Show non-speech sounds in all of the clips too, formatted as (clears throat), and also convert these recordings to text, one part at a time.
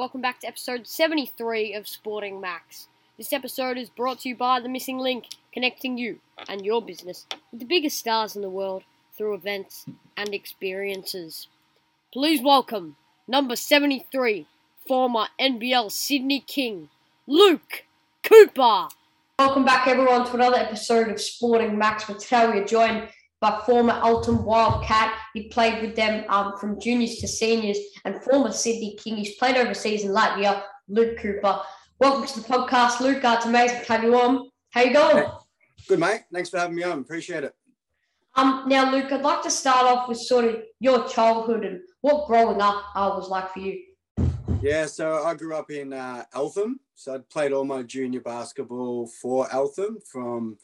Welcome back to episode 73 of Sporting Max. This episode is brought to you by The Missing Link, connecting you and your business with the biggest stars in the world through events and experiences. Please welcome number 73, former NBL Sydney King, Luke Cooper. Welcome back, everyone, to another episode of Sporting Max. But today we are joined by former Eltham Wildcat. He played with them um, from juniors to seniors, and former Sydney King. He's played overseas in Latvia. Luke Cooper. Welcome to the podcast, Luke. It's amazing to have you on. How you going? Good, mate. Thanks for having me on. Appreciate it. Um, now, Luke, I'd like to start off with sort of your childhood and what growing up uh, was like for you. Yeah, so I grew up in uh, Eltham. So I'd played all my junior basketball for Eltham from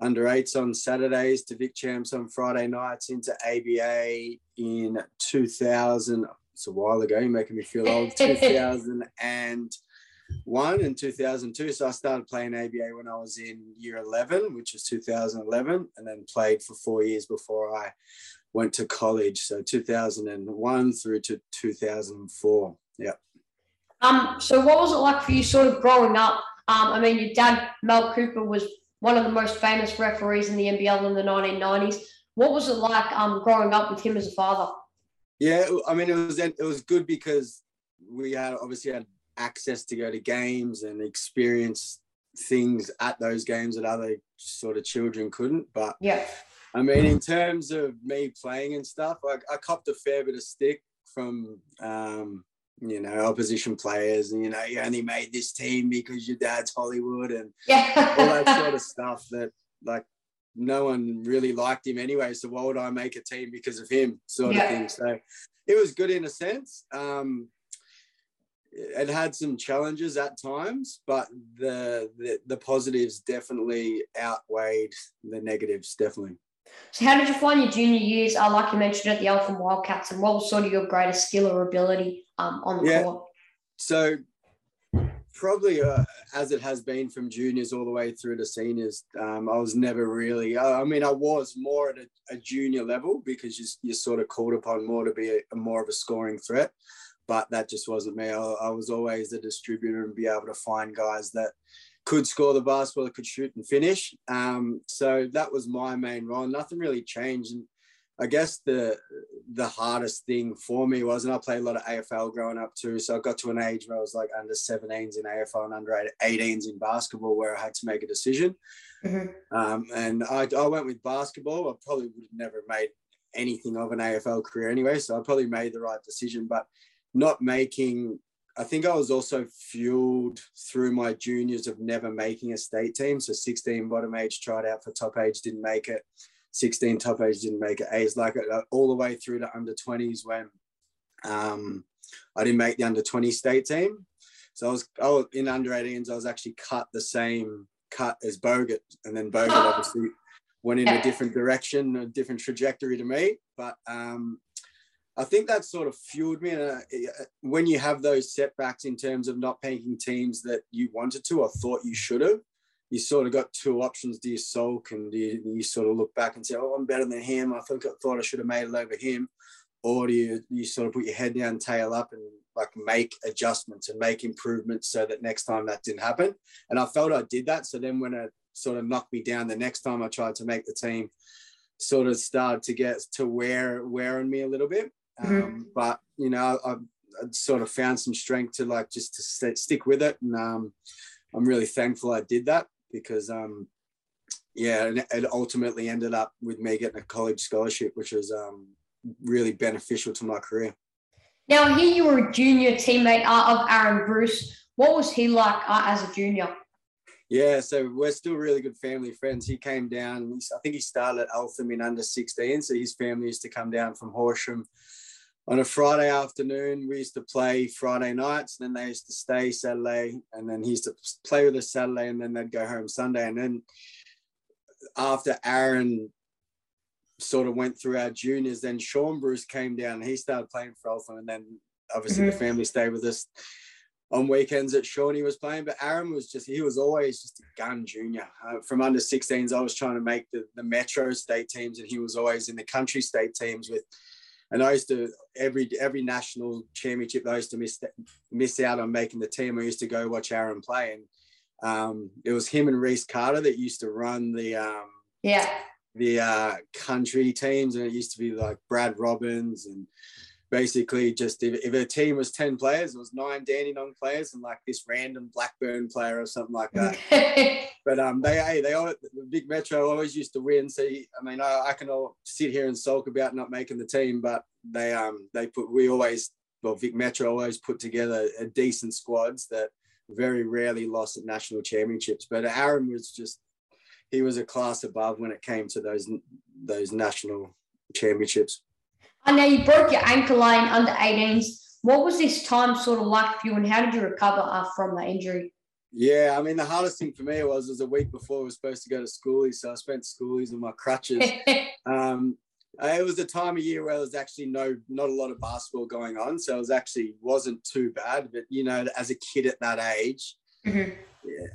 under eights on Saturdays to Vic Champs on Friday nights into ABA in 2000. It's a while ago, you're making me feel old. (laughs) 2001 and 2002. So I started playing ABA when I was in year 11, which was 2011, and then played for four years before I went to college. So 2001 through to 2004. Yeah. Um, so what was it like for you sort of growing up? Um, I mean, your dad, Mel Cooper, was one of the most famous referees in the NBL in the 1990s. What was it like um, growing up with him as a father? Yeah, I mean, it was it was good because we had obviously had access to go to games and experience things at those games that other sort of children couldn't. But yeah, I mean, in terms of me playing and stuff, I, I copped a fair bit of stick from um, you know, opposition players, and you know, you only made this team because your dad's Hollywood and yeah. all that (laughs) sort of stuff that like no one really liked him anyway. So why would I make a team because of him, sort yeah. of thing. So it was good in a sense. Um, it had some challenges at times, but the, the the positives definitely outweighed the negatives. Definitely. So, how did you find your junior years? Uh, like you mentioned at the Eltham Wildcats, and what was sort of your greatest skill or ability um, on the yeah. court? So, probably uh, as it has been from juniors all the way through to seniors, um, I was never really. I, I mean, I was more at a, a junior level because you, you're sort of called upon more to be a, a more of a scoring threat, but that just wasn't me. I, I was always a distributor and be able to find guys that could score the basketball, could shoot and finish. Um, so that was my main role. Nothing really changed. And I guess the the hardest thing for me was, and I played a lot of AFL growing up too. So I got to an age where I was like under 17s in AFL and under 18s in basketball, where I had to make a decision. Mm-hmm. Um, and I, I went with basketball. I probably would have never made anything of an AFL career anyway. So I probably made the right decision, but not making I think I was also fueled through my juniors of never making a state team. So 16 bottom age tried out for top age, didn't make it. 16 top age didn't make it. A's like uh, all the way through to under 20s when um, I didn't make the under 20 state team. So I was, I was in under 18s. I was actually cut the same cut as Bogut, and then Bogut (laughs) obviously went in a different direction, a different trajectory to me. But um, I think that sort of fueled me. And uh, uh, when you have those setbacks in terms of not picking teams that you wanted to or thought you should have, you sort of got two options. Do you sulk and do you, you, sort of look back and say, "Oh, I'm better than him. I think I thought I should have made it over him," or do you you sort of put your head down, tail up, and like make adjustments and make improvements so that next time that didn't happen? And I felt I did that. So then when it sort of knocked me down the next time I tried to make the team, sort of started to get to wear wear on me a little bit. Mm-hmm. Um, but you know, I, I, sort of found some strength to like just to st- stick with it, and um, I'm really thankful I did that because um, yeah, and it ultimately ended up with me getting a college scholarship, which was um, really beneficial to my career. Now, here you were a junior teammate uh, of Aaron Bruce. What was he like uh, as a junior? Yeah, so we're still really good family friends. He came down, I think he started at Eltham in under 16. So his family used to come down from Horsham on a Friday afternoon, we used to play Friday nights, and then they used to stay Saturday, and then he used to play with us Saturday, and then they'd go home Sunday. And then after Aaron sort of went through our juniors, then Sean Bruce came down and he started playing for Eltham, and then obviously mm-hmm. the family stayed with us on weekends that Shawnee was playing. But Aaron was just, he was always just a gun junior. Uh, from under 16s, I was trying to make the, the metro state teams, and he was always in the country state teams with And I used to every every national championship I used to miss miss out on making the team. I used to go watch Aaron play, and um, it was him and Reese Carter that used to run the um, yeah the uh, country teams, and it used to be like Brad Robbins and basically just if, if a team was 10 players, it was nine Dandenong players and like this random Blackburn player or something like that. (laughs) but um, they, hey, they all, the big Metro always used to win. So, I mean, I, I can all sit here and sulk about not making the team, but they, um, they put, we always, well, Vic Metro always put together a decent squads that very rarely lost at national championships. But Aaron was just, he was a class above when it came to those, those national championships. I know you broke your ankle line under 18s. What was this time sort of like for you, and how did you recover uh, from the injury? Yeah, I mean, the hardest thing for me was was a week before I was supposed to go to schoolies, so I spent schoolies on my crutches. (laughs) um, it was a time of year where there was actually no, not a lot of basketball going on, so it was actually wasn't too bad. But you know, as a kid at that age, mm-hmm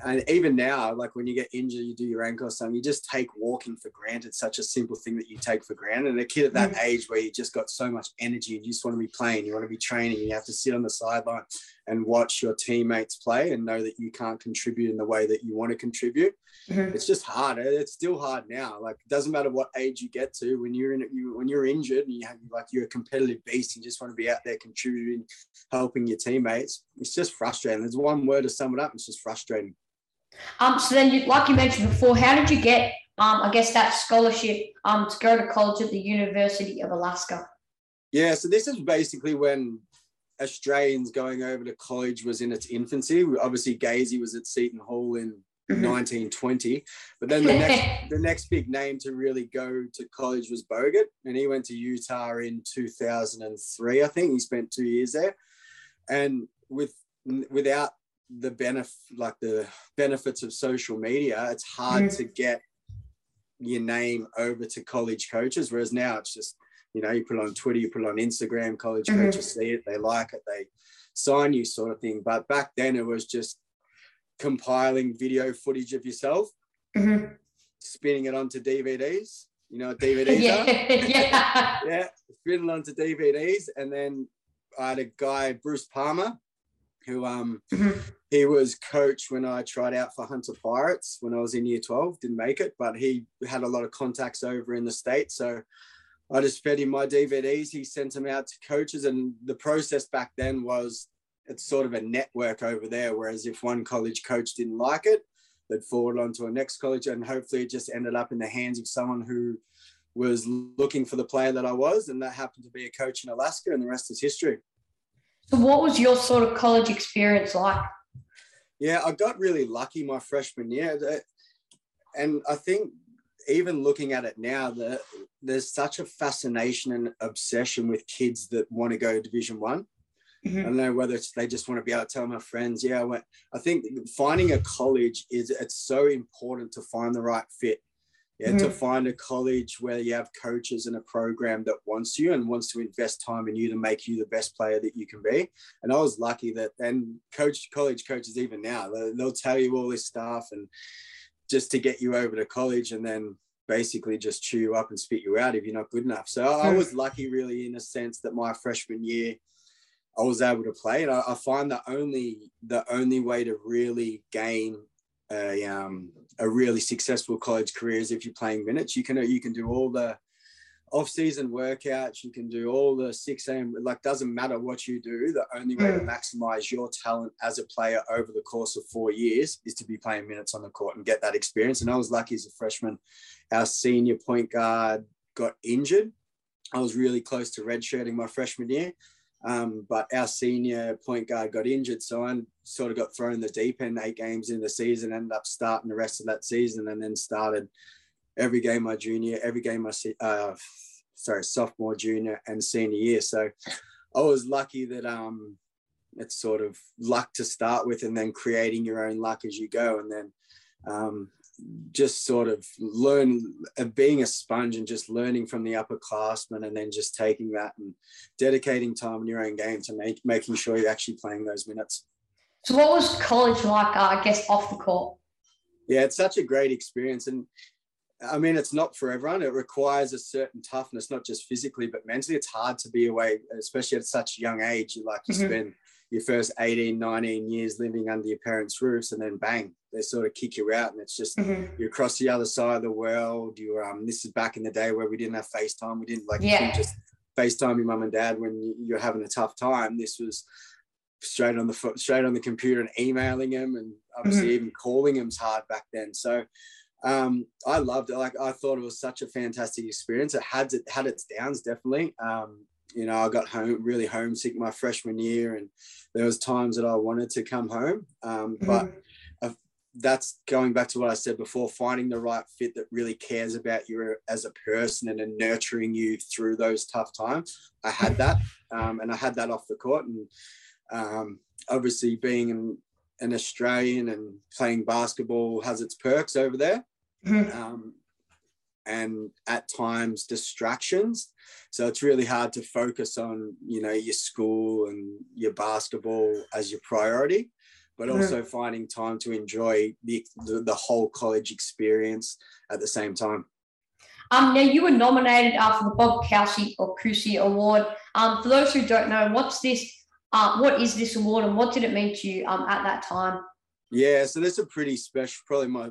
and even now, like when you get injured, you do your ankle or something, you just take walking for granted. Such a simple thing that you take for granted. And a kid at that mm. age where you just got so much energy and you just want to be playing, you want to be training, you have to sit on the sideline and watch your teammates play and know that you can't contribute in the way that you want to contribute. Mm-hmm. It's just hard. It's still hard now. Like it doesn't matter what age you get to. When you're in, you, when you're injured and you have like you're a competitive beast, and you just want to be out there contributing, helping your teammates. It's just frustrating. There's one word to sum it up. It's just frustrating. Um. So then, you, like you mentioned before, how did you get? Um. I guess that scholarship. Um. To go to college at the University of Alaska. Yeah. So this is basically when Australians going over to college was in its infancy. Obviously, Gazy was at Seton Hall in 1920, mm-hmm. but then the next (laughs) the next big name to really go to college was Bogut, and he went to Utah in 2003. I think he spent two years there, and with without the benefit like the benefits of social media, it's hard mm-hmm. to get your name over to college coaches. Whereas now it's just you know, you put it on Twitter, you put it on Instagram, college mm-hmm. coaches see it, they like it, they sign you sort of thing. But back then it was just compiling video footage of yourself, mm-hmm. spinning it onto DVDs. You know what DVDs yeah. are? (laughs) yeah. yeah, spinning onto DVDs. And then I had a guy, Bruce Palmer, who um mm-hmm. he was coach when I tried out for Hunter Pirates when I was in year 12, didn't make it, but he had a lot of contacts over in the States. So I just fed him my DVDs. He sent them out to coaches, and the process back then was it's sort of a network over there. Whereas if one college coach didn't like it, they'd forward on to a next college, and hopefully it just ended up in the hands of someone who was looking for the player that I was, and that happened to be a coach in Alaska, and the rest is history. So, what was your sort of college experience like? Yeah, I got really lucky my freshman year, and I think even looking at it now, the, there's such a fascination and obsession with kids that want to go to Division One. Mm-hmm. I don't know whether it's they just want to be able to tell my friends, yeah, I went. I think finding a college is it's so important to find the right fit. Yeah, mm-hmm. to find a college where you have coaches and a program that wants you and wants to invest time in you to make you the best player that you can be. And I was lucky that, and coach, college coaches, even now, they'll tell you all this stuff and just to get you over to college and then basically just chew you up and spit you out if you're not good enough. So I hmm. was lucky, really, in a sense that my freshman year, I was able to play, and I, I find the only the only way to really gain a um, a really successful college career is if you're playing minutes. You can you can do all the off-season workouts you can do all the 6 a.m like doesn't matter what you do the only way mm. to hmm. maximize your talent as a player over the course of four years is to be playing minutes on the court and get that experience and i was lucky as a freshman our senior point guard got injured i was really close to redshirting my freshman year um, but our senior point guard got injured so i sort of got thrown in the deep end eight games in the season ended up starting the rest of that season and then started every game my junior, every game my uh, sorry sophomore, junior, and senior year. So I was lucky that um, it's sort of luck to start with, and then creating your own luck as you go, and then um, just sort of learn being a sponge and just learning from the upperclassmen, and then just taking that and dedicating time in your own game to make making sure you're actually playing those minutes. So, what was college like? Uh, I guess off the court. Yeah, it's such a great experience, and I mean, it's not for everyone. It requires a certain toughness, not just physically, but mentally. It's hard to be away, especially at such a young age. You like you mm-hmm. spend your first 18, 19 years living under your parents' roofs, and then bang, they sort of kick you out. And it's just mm-hmm. you're across the other side of the world. you're um, this is back in the day where we didn't have FaceTime. We didn't like yeah. just FaceTime your mum and dad when you're having a tough time. This was straight on the foot, straight on the computer and emailing them, and obviously mm-hmm. even calling them's hard back then. So um, I loved it. Like I thought it was such a fantastic experience. It had it had its downs definitely. Um, you know, I got home really homesick my freshman year, and there was times that I wanted to come home, um, mm-hmm. That's going back to what I said before, finding the right fit that really cares about you as a person and, and nurturing you through those tough times. I had that, um, and I had that off the court, and um, obviously being an, an, Australian and playing basketball has its perks over there. Mm-hmm. Um, and at times distractions so it's really hard to focus on you know your school and your basketball as your priority but mm-hmm. also finding time to enjoy the, the, the whole college experience at the same time um, now you were nominated uh, for the Bob Cousy or Cousy Award. Um, for those who don't know, what's this? Uh, what is this award, and what did it mean to you um, at that time? Yeah, so that's a pretty special, probably my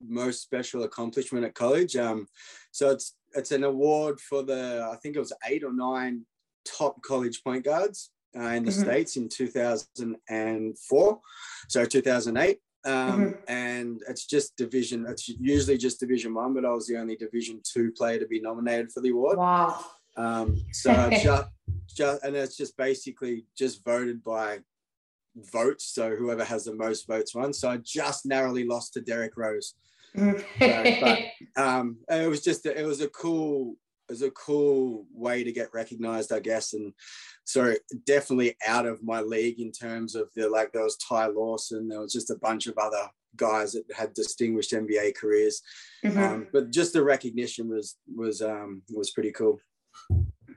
most special accomplishment at college. Um, so it's it's an award for the I think it was eight or nine top college point guards uh, in the mm-hmm. states in 2004, so 2008. Um, mm-hmm. and it's just division. It's usually just Division One, but I was the only Division Two player to be nominated for the award. Wow! Um, so (laughs) just, just, and it's just basically just voted by votes. So whoever has the most votes won. So I just narrowly lost to Derrick Rose but (laughs) um, it was just a, it was a cool was a cool way to get recognized, I guess. And so definitely out of my league in terms of the like there was Ty Lawson, there was just a bunch of other guys that had distinguished NBA careers. Mm-hmm. Um, but just the recognition was was um, was pretty cool.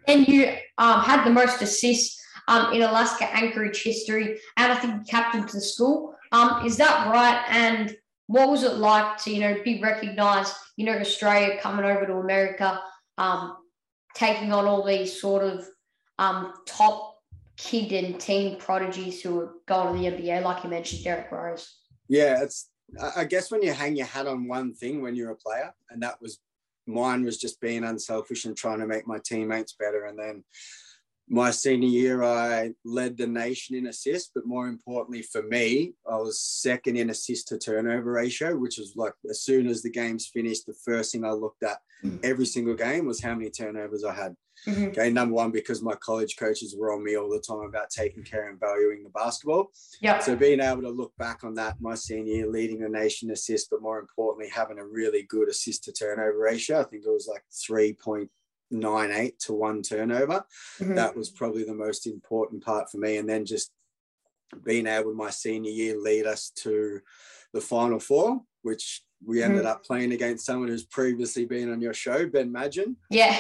And you um, had the most assists um, in Alaska Anchorage history, and I think captain to the school. Um, is that right? And what was it like to you know be recognised? You know, Australia coming over to America, um, taking on all these sort of um, top kid and team prodigies who are going to the NBA, like you mentioned, Derrick Rose. Yeah, it's I guess when you hang your hat on one thing when you're a player, and that was mine was just being unselfish and trying to make my teammates better, and then my senior year, I led the nation in assists, but more importantly for me, I was second in assist to turnover ratio, which was like as soon as the game's finished, the first thing I looked at mm-hmm. every single game was how many turnovers I had. Mm-hmm. Okay, number one, because my college coaches were on me all the time about taking care and valuing the basketball. Yeah. So being able to look back on that, my senior year, leading the nation assist, but more importantly, having a really good assist to turnover ratio. I think it was like three point nine eight to one turnover. Mm-hmm. That was probably the most important part for me. And then just being able my senior year lead us to the final four, which we ended mm-hmm. up playing against someone who's previously been on your show, Ben Madgen. Yeah.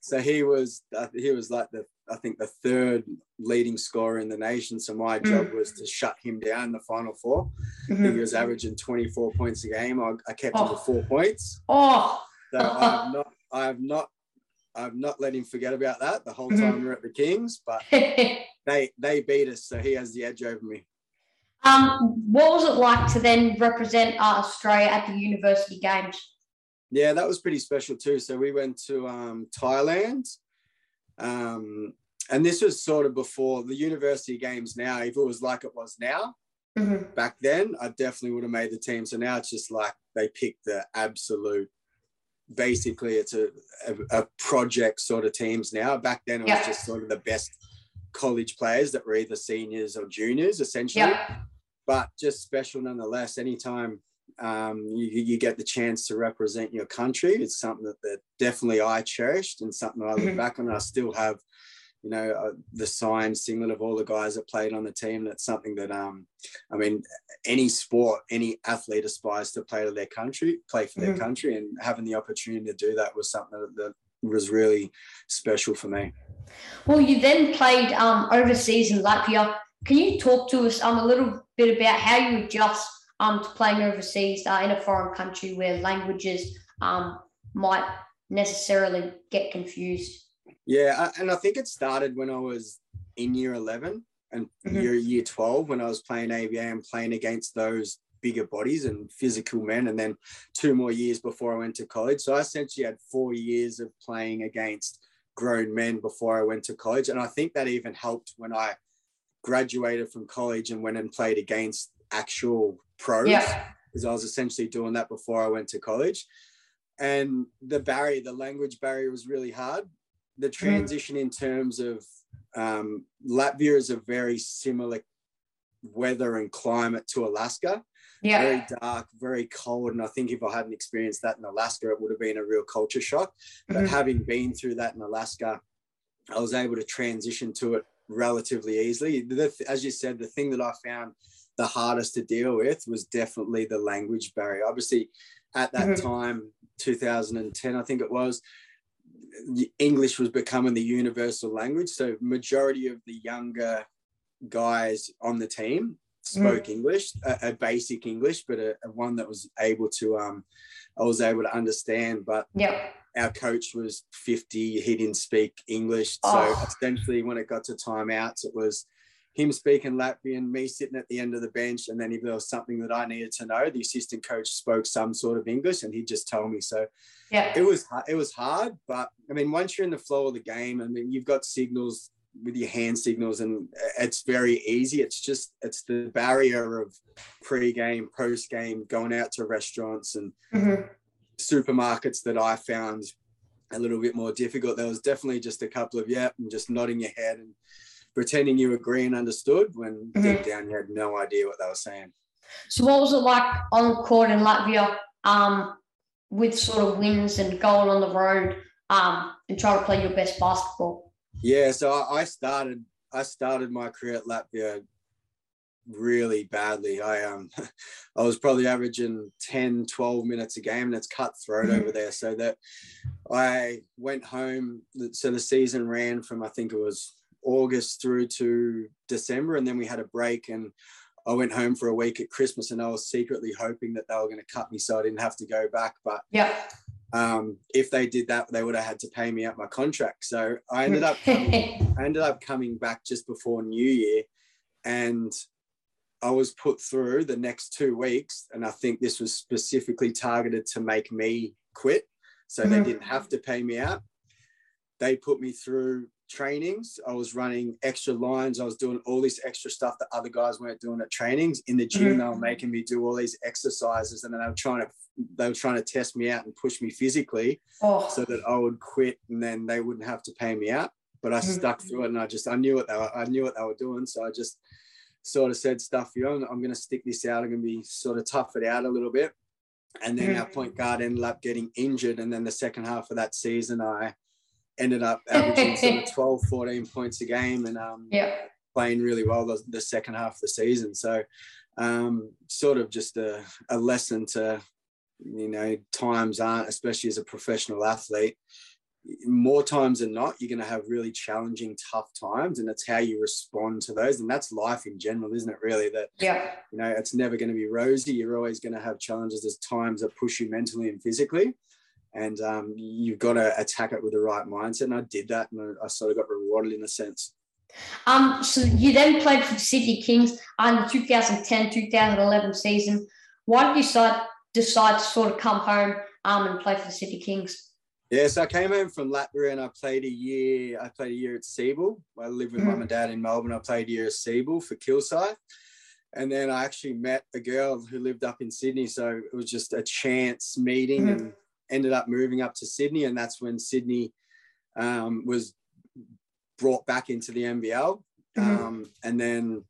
so, so, he was uh, he was like the I think the third leading scorer in the nation. So my mm. job was to shut him down in the final 4 mm-hmm. He was averaging 24 points a game. I, I kept oh. him to four points. Oh. So I have not I have not I've not let him forget about that the whole mm-hmm. time we're at the Kings, but (laughs) they they beat us, so he has the edge over me. Um, what was it like to then represent uh, Australia at the University Games? Yeah, that was pretty special too. So we went to um, Thailand, um, and this was sort of before the University Games. Now, if it was like it was now, mm-hmm. back then, I definitely would have made the team. So now it's just like they picked the absolute basically it's a, a, a, project sort of teams now. Back then it was just sort of the best college players that were either seniors or juniors essentially. Yeah. But just special nonetheless. Anytime um, you, you, get the chance to represent your country, it's something that, that definitely I cherished and something I look mm-hmm. back on. I still have you know, uh, the sign singlet of all the guys that played on the team. That's something that, um, I mean, any sport, any athlete aspires to play to their country, play for their mm-hmm. country, and having the opportunity to do that was something that, that was really special for me. Well, you then played um, overseas in Latvia. Can you talk to us um, a little bit about how you adjust um, to playing overseas uh, in a foreign country where languages um, might necessarily get confused? Yeah, and I think it started when I was in year 11 and mm-hmm. year year 12 when I was playing ABA and playing against those bigger bodies and physical men and then two more years before I went to college. So I essentially had four years of playing against grown men before I went to college. And I think that even helped when I graduated from college and went and played against actual pros. Yeah. Because I was essentially doing that before I went to college. And the barrier, the language barrier was really hard. The mm-hmm. transition in terms of um, Latvia is a very similar weather and climate to Alaska. Yeah. Very dark, very cold. And I think if I hadn't experienced that in Alaska, it would have been a real culture shock. But mm-hmm. having been through that in Alaska, I was able to transition to it relatively easily. The, as you said, the thing that I found the hardest to deal with was definitely the language barrier. Obviously, at that mm-hmm. time, 2010, I think it was, English was becoming the universal language. So majority of the younger guys on the team spoke mm. English, a, a, basic English, but a, a, one that was able to um I was able to understand. But yeah, our coach was 50, he didn't speak English. So oh. essentially when it got to timeouts, it was him speaking Latvian, me sitting at the end of the bench, and then if there was something that I needed to know, the assistant coach spoke some sort of English, and he'd just tell me. So, yeah, it was it was hard, but I mean, once you're in the flow of the game, I mean, you've got signals with your hand signals and it's very easy it's just it's the barrier of pre-game post-game going out to restaurants and mm-hmm. supermarkets that i found a little bit more difficult there was definitely just a couple of yeah and just nodding your head and pretending you agree and understood when mm-hmm. deep down you had no idea what they were saying so what was it like on court in latvia um, with sort of wins and going on the road um, and trying to play your best basketball yeah, so I started I started my career at Latvia really badly. I um (laughs) I was probably averaging 10, 12 minutes a game and it's cutthroat mm-hmm. over there. So that I went home. So the season ran from I think it was August through to December and then we had a break and I went home for a week at Christmas and I was secretly hoping that they were going to cut me so I didn't have to go back. But yeah, um, if they did that, they would have had to pay me out my contract. So I ended up coming, (laughs) I ended up coming back just before New Year, and I was put through the next two weeks, and I think this was specifically targeted to make me quit. So mm-hmm. they didn't have to pay me out. They put me through trainings. I was running extra lines. I was doing all this extra stuff that other guys weren't doing at trainings. In the gym, mm-hmm. they were making me do all these exercises, and then they were trying to they were trying to test me out and push me physically, oh. so that I would quit, and then they wouldn't have to pay me out. But I mm-hmm. stuck through it, and I just I knew what they were I knew what they were doing, so I just sort of said stuff. You know, I'm going to stick this out. I'm going to be sort of tough it out a little bit. And then mm-hmm. our point guard ended up getting injured, and then the second half of that season, I ended up (laughs) averaging sort of 12, 14 points a game and um, yeah. playing really well the, the, second half of the season. So, um, sort of just a, a lesson to, you know, times aren't, especially as a professional athlete, more times than not, you're going to have really challenging, tough times, and it's how you respond to those. And that's life in general, isn't it? Really, that yeah, you know, it's never going to be rosy. You're always going to have challenges. There's times that push you mentally and physically, and um, you've got to attack it with the right mindset. And I did that, and I, sort of got rewarded in a sense. Um, so you then played for the Sydney Kings on the 2010-2011 season. Why did you decide, decide to sort of come home um, and play for the Sydney Kings? Yeah, so I came home from Latvia and I played a year. I played a year at SEABL. I lived with mm-hmm. mum and dad in Melbourne. I played a year at SEABL for Kilsyth. And then I actually met a girl who lived up in Sydney. So it was just a chance meeting mm-hmm. and ended up moving up to Sydney, and that's when Sydney um, was brought back into the NBL. Mm-hmm. Um, and then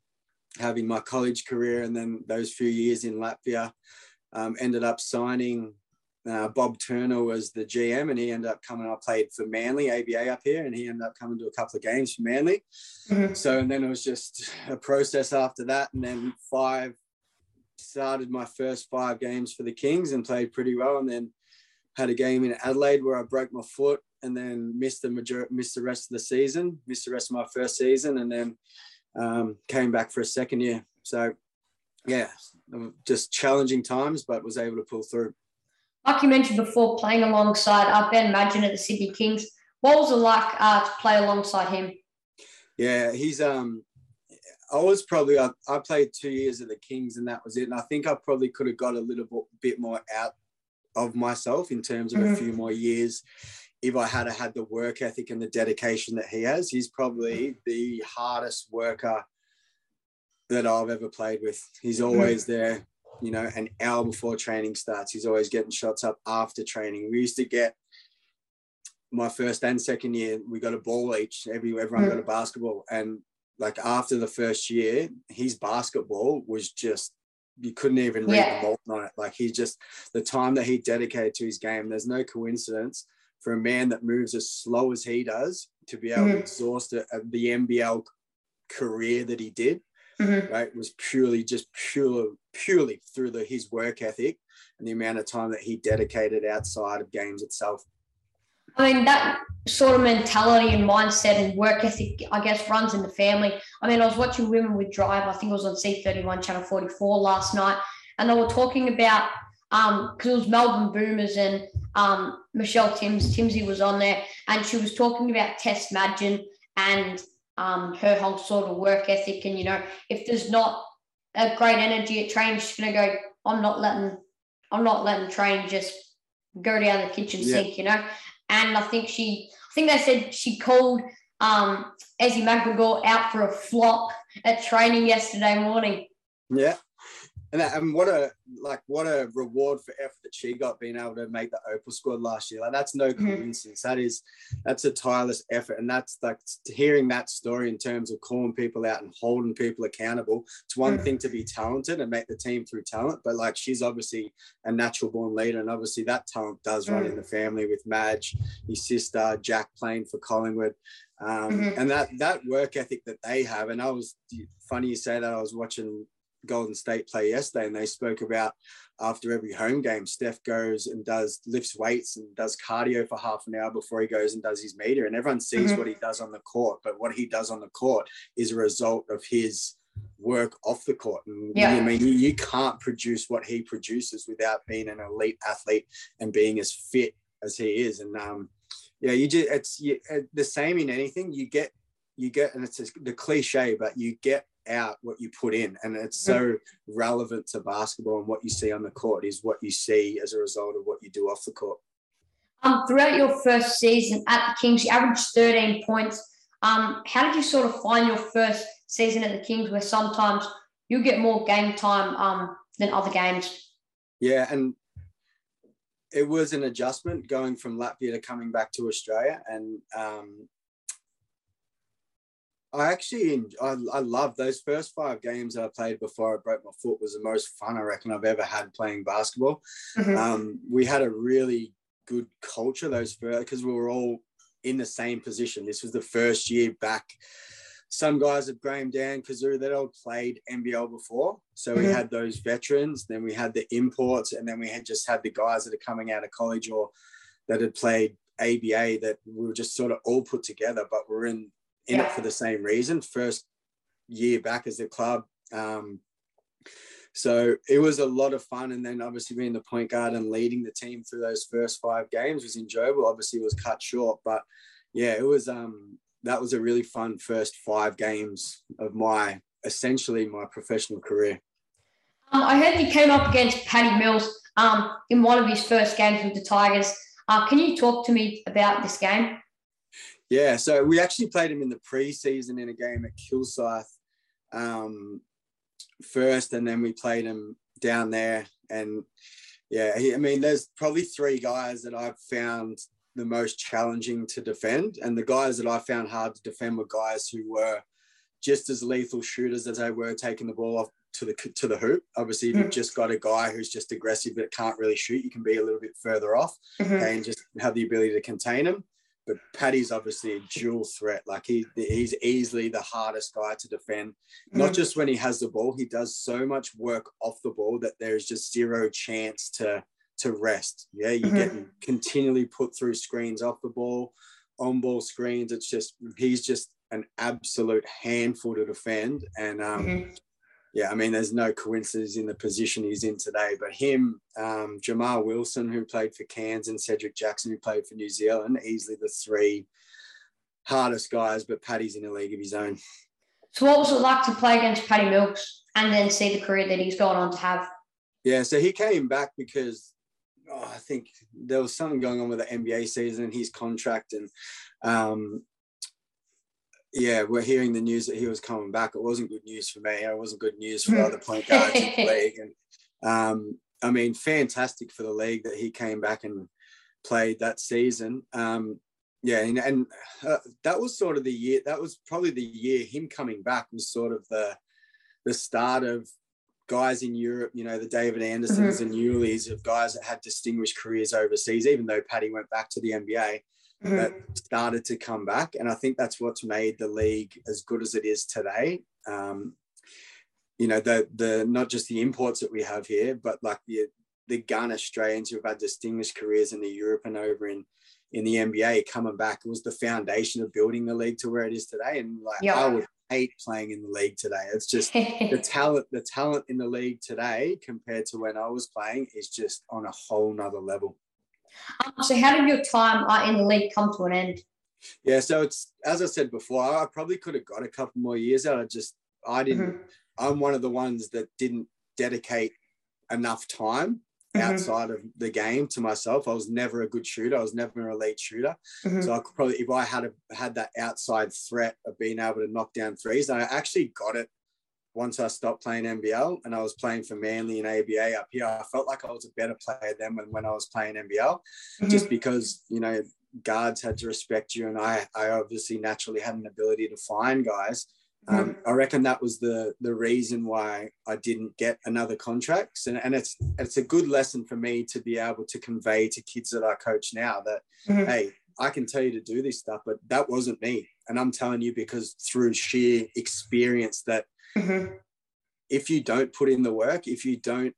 having my college career, and then those few years in Latvia, um, ended up signing. Uh, Bob Turner was the GM, and he ended up coming. I played for Manly ABA up here, and he ended up coming to a couple of games for Manly. Mm-hmm. So, and then it was just a process after that, and then five started my first five games for the Kings and played pretty well, and then had a game in Adelaide where I broke my foot and then missed the major- missed the rest of the season, missed the rest of my first season, and then um, came back for a second year. So yeah, just challenging times, but was able to pull through. Like you mentioned before, playing alongside uh, Ben Madgen at the Sydney Kings, what was it like uh, to play alongside him? Yeah, he's um, I was probably I, I, played two years at the Kings and that was it. And I think I probably could have got a little bit more out of myself in terms of mm-hmm. a few more years if I had had the work ethic and the dedication that he has. He's probably the hardest worker that I've ever played with. He's mm-hmm. always there, you know, an hour before training starts. He's always getting shots up after training. We used to get my first and second year, we got a ball each. Every everyone got a mm. basketball, and like after the first year, his basketball was just you couldn't even read yeah. the Molten it. Like he just the time that he dedicated to his game. There's no coincidence for a man that moves as slow as he does to be able mm-hmm. to exhaust a, a, the NBL career that he did. Mm-hmm. Right, was purely just pure purely through the, his work ethic and the amount of time that he dedicated outside of games itself. I mean, that sort of mentality and mindset and work ethic, I guess, runs in the family. I mean, I was watching Women with Drive, I think it was on C31, Channel 44 last night, and they were talking about, because um, it was Melbourne Boomers and um, Michelle Timms, Timsy was on there, and she was talking about Tess Madgen and um, her whole sort of work ethic. And, you know, if there's not a great energy at training, she's going to go, I'm not letting, I'm not letting train just go down the kitchen yeah. sink, you know? And I think she, I think they said she called um, Ezi Magbegor out for a flop at training yesterday morning. Yeah, and, that, and what a like what a reward for effort that she got being able to make the Opal squad last year. Like that's no mm-hmm. coincidence. Mm-hmm. That is that's a tireless effort, and that's like hearing that story in terms of calling people out and holding people accountable. It's one mm-hmm. thing to be talented and make the team through talent, but like she's obviously a natural born leader, and obviously that talent does run mm-hmm. in the family with Madge, his sister Jack playing for Collingwood. Um, mm-hmm. and that that work ethic that they have, and I was funny you say that. I was watching Golden State play yesterday, and they spoke about after every home game, Steph goes and does lifts weights and does cardio for half an hour before he goes and does his meter, and everyone sees mm-hmm. what he does on the court, but what he does on the court is a result of his work off the court. And yeah. I mean, you, you can't produce what he produces without being an elite athlete and being as fit as he is. And um, yeah, you just it's you, uh, the same in anything. You get you get, and it's the cliche, but you get out what you put in and it's so relevant to basketball and what you see on the court is what you see as a result of what you do off the court. Um, throughout your first season at the kings you averaged 13 points. Um, how did you sort of find your first season at the kings where sometimes you get more game time um, than other games? Yeah and it was an adjustment going from latvia to coming back to australia and um, I actually I, I love those first five games that I played before I broke my foot was the most fun I reckon I've ever had playing basketball. Mm-hmm. Um, we had a really good culture those first because we were all in the same position. This was the first year back. Some guys have Graham Dan Kazoo that all played NBL before. So we mm-hmm. had those veterans, then we had the imports, and then we had just had the guys that are coming out of college or that had played ABA that we were just sort of all put together, but we're in in yeah. it for the same reason. First year back as a club. Um, so it was a lot of fun. And then obviously being the point guard and leading the team through those first five games was enjoyable. Obviously it was cut short, but yeah, it was, um, that was a really fun first five games of my, essentially my professional career. Um, I heard you came up against Paddy Mills um, in one of his first games with the Tigers. Uh, can you talk to me about this game? Yeah, so we actually played him in the preseason in a game at Kilsyth um, first, and then we played him down there. And yeah, he, I mean, there's probably three guys that I've found the most challenging to defend, and the guys that I found hard to defend were guys who were just as lethal shooters as they were taking the ball off to the to the hoop. Obviously, if you've mm. just got a guy who's just aggressive but can't really shoot, you can be a little bit further off mm-hmm. and just have the ability to contain him but Paddy's obviously a dual threat. Like he he's easily the hardest guy to defend. Not mm. just when he has the ball, he does so much work off the ball that there's just zero chance to to rest. Yeah, you mm-hmm. get continually put through screens off the ball, on ball screens. It's just he's just an absolute handful to defend. And um, mm-hmm. Yeah, I mean, there's no coincidence in the position he's in today. But him, um, Jamar Wilson, who played for Cairns, and Cedric Jackson, who played for New Zealand, easily the three hardest guys. But Paddy's in a league of his own. So, what was it like to play against Paddy Mills and then see the career that he's gone on to have? Yeah, so he came back because oh, I think there was something going on with the NBA season and his contract, and um, yeah, we're hearing the news that he was coming back. It wasn't good news for me. It wasn't good news for other point guards in the (laughs) league. And um, I mean, fantastic for the league that he came back and played that season. Um, yeah, and, and uh, that was sort of the year. That was probably the year him coming back was sort of the the start of guys in Europe. You know, the David Andersens mm-hmm. and Yuleys of guys that had distinguished careers overseas. Even though Paddy went back to the NBA, mm-hmm. that started to come back. And I think that's what's made the league as good as it is today. Um, you know, the the not just the imports that we have here, but like the the gun Australians who have had distinguished careers in the Europe and over in in the NBA coming back was the foundation of building the league to where it is today. And like yep. I would hate playing in the league today. It's just (laughs) the talent, the talent in the league today compared to when I was playing is just on a whole nother level. Um, so, how did your time uh, in the league come to an end? Yeah, so it's as I said before, I probably could have got a couple more years out. I just I didn't. Mm-hmm. I'm one of the ones that didn't dedicate enough time mm-hmm. outside of the game to myself. I was never a good shooter. I was never an elite shooter. Mm-hmm. So I could probably, if I had a, had that outside threat of being able to knock down threes, and I actually got it once I stopped playing NBL and I was playing for Manly and ABA up here, I felt like I was a better player than when, when I was playing NBL, mm-hmm. just because, you know, guards had to respect you. And I, I obviously naturally had an ability to find guys. Um, mm-hmm. I reckon that was the the reason why I didn't get another contract, and, and it's it's a good lesson for me to be able to convey to kids that I coach now that mm-hmm. hey, I can tell you to do this stuff, but that wasn't me, and I'm telling you because through sheer experience that Mm-hmm. If you don't put in the work, if you don't,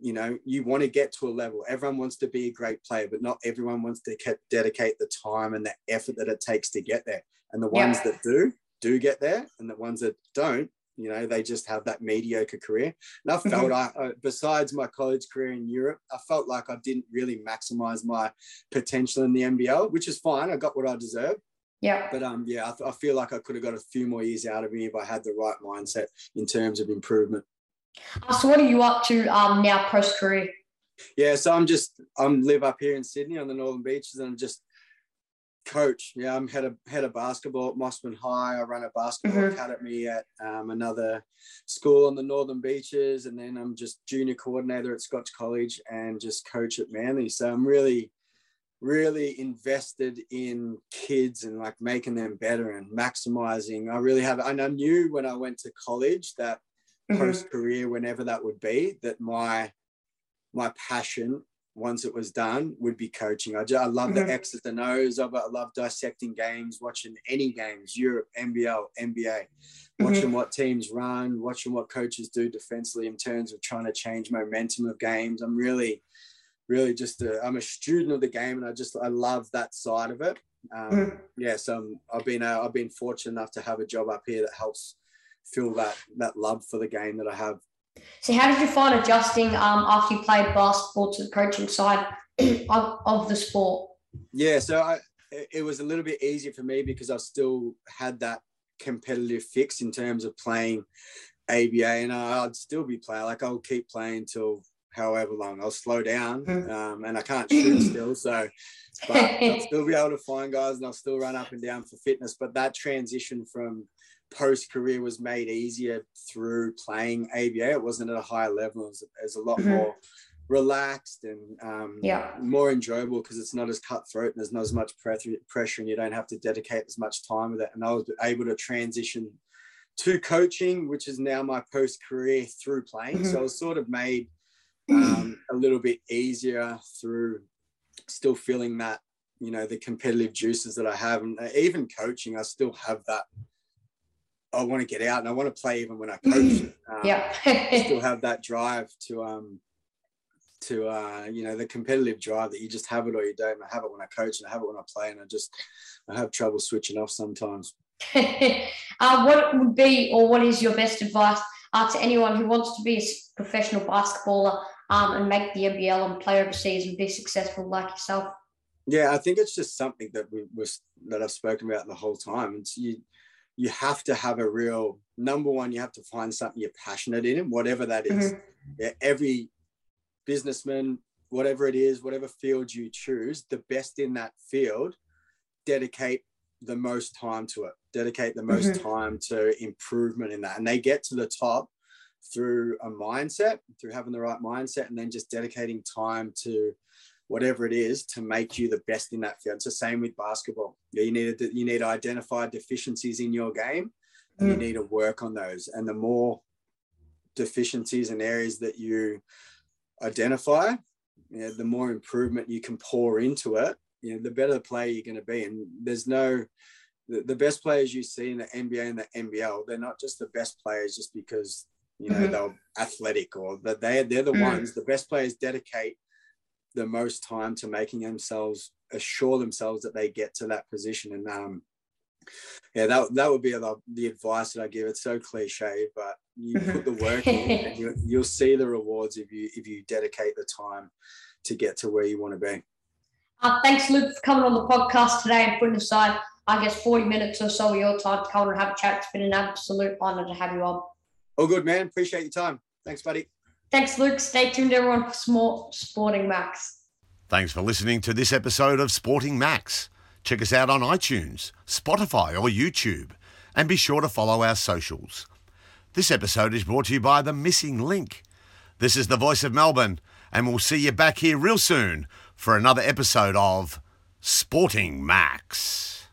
you know, you want to get to a level. Everyone wants to be a great player, but not everyone wants to dedicate the time and the effort that it takes to get there. And the ones yeah. that do, do get there, and the ones that don't, you know, they just have that mediocre career. And I felt mm-hmm. I, besides my college career in Europe, I felt like I didn't really maximize my potential in the NBL, which is fine. I got what I deserved. Yeah. But um, yeah, I, I feel like I could have got a few more years out of me if I had the right mindset in terms of improvement. Uh, so what are you up to um, now post career? Yeah, so I'm just I'm live up here in Sydney on the Northern Beaches, and I'm just coach. Yeah, I'm head of head of basketball at Mosman High. I run a basketball mm-hmm. academy at um, another school on the Northern Beaches, and then I'm just junior coordinator at Scotch College and just coach at Manly. So I'm really really invested in kids and like making them better and maximizing. I really have, and I knew when I went to college that mm-hmm. post career, whenever that would be, that my my passion once it was done would be coaching. I, just, I love mm-hmm. the X's and O's of it. I love dissecting games, watching any games, Europe, NBL, NBA, mm-hmm. watching what teams run, watching what coaches do defensively in terms of trying to change momentum of games. I'm really really just i am a student of the game and I just I love that side of it. Um, mm. Yeah, so I'm, I've been uh, I've been fortunate enough to have a job up here that helps fill that that love for the game that I have. So how did you find adjusting um, after you played basketball to the coaching side (clears throat) of, of the sport? Yeah, so I, it was a little bit easier for me because I still had that competitive fix in terms of playing ABA, and I'd still be playing. Like I'll keep playing till however long. I'll slow down, hmm. um, and I can't shoot (clears throat) still, so (laughs) but I'll still be able to find guys, and I'll still run up and down for fitness. But that transition from post career was made easier through playing ABA. It wasn't at a high level. It was, it was a lot mm-hmm. more relaxed and um, yeah. more enjoyable because it's not as cutthroat and there's not as much pressure and you don't have to dedicate as much time with it. And I was able to transition to coaching, which is now my post career through playing. Mm-hmm. So I was sort of made um, (clears throat) a little bit easier through still feeling that you know the competitive juices that I have, and even coaching, I still have that. I want to get out and I want to play even when I coach. Um, yeah, still (laughs) have that drive to um to uh you know the competitive drive that you just have it or you don't. I have it when I coach and I have it when I play, and I just I have trouble switching off sometimes. (laughs) uh, what would be or what is your best advice uh, to anyone who wants to be a professional basketballer um, and make the NBL and play overseas and be successful like yourself? Yeah, I think it's just something that we was that I've spoken about the whole time. It's you you have to have a real number one, you have to find something you're passionate in, whatever that is. Mm-hmm. Yeah, every businessman, whatever it is, whatever field you choose, the best in that field, dedicate the most time to it, dedicate the most mm-hmm. time to improvement in that. And they get to the top through a mindset, through having the right mindset, and then just dedicating time to whatever it is to make you the best in that field. It's the same with basketball. You need to, you need to identify deficiencies in your game, and mm. you need to work on those. And the more deficiencies and areas that you identify, you know, the more improvement you can pour into it. You know, the better player you're going to be. And there's no the, the best players you see in the NBA and the NBL. They're not just the best players just because you know mm-hmm. they're athletic or that they they're the mm. ones. The best players dedicate the most time to making themselves assure themselves that they get to that position. And um, yeah, that, that would be the, the advice that I give. It's so cliche, but you put the work in and you, (laughs) you'll see the rewards if you if you dedicate the time to get to where you want to be. Uh, thanks, Luke, for coming on the podcast today and putting aside, I guess, 40 minutes or so of your time to come and have a chat. It's been an absolute honor to have you on. Oh, good, man. Appreciate your time. Thanks, buddy. Thanks, Luke. Stay tuned, everyone, for more Sporting Max. Thanks for listening to this episode of Sporting Max. Check us out on iTunes, Spotify, or YouTube, and be sure to follow our socials. This episode is brought to you by The Missing Link. This is the voice of Melbourne, and we'll see you back here real soon for another episode of Sporting Max.